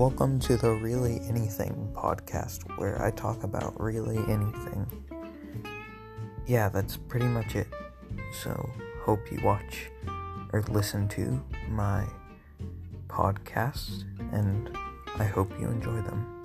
Welcome to the Really Anything podcast, where I talk about really anything. Yeah, that's pretty much it. So, hope you watch or listen to my podcast, and I hope you enjoy them.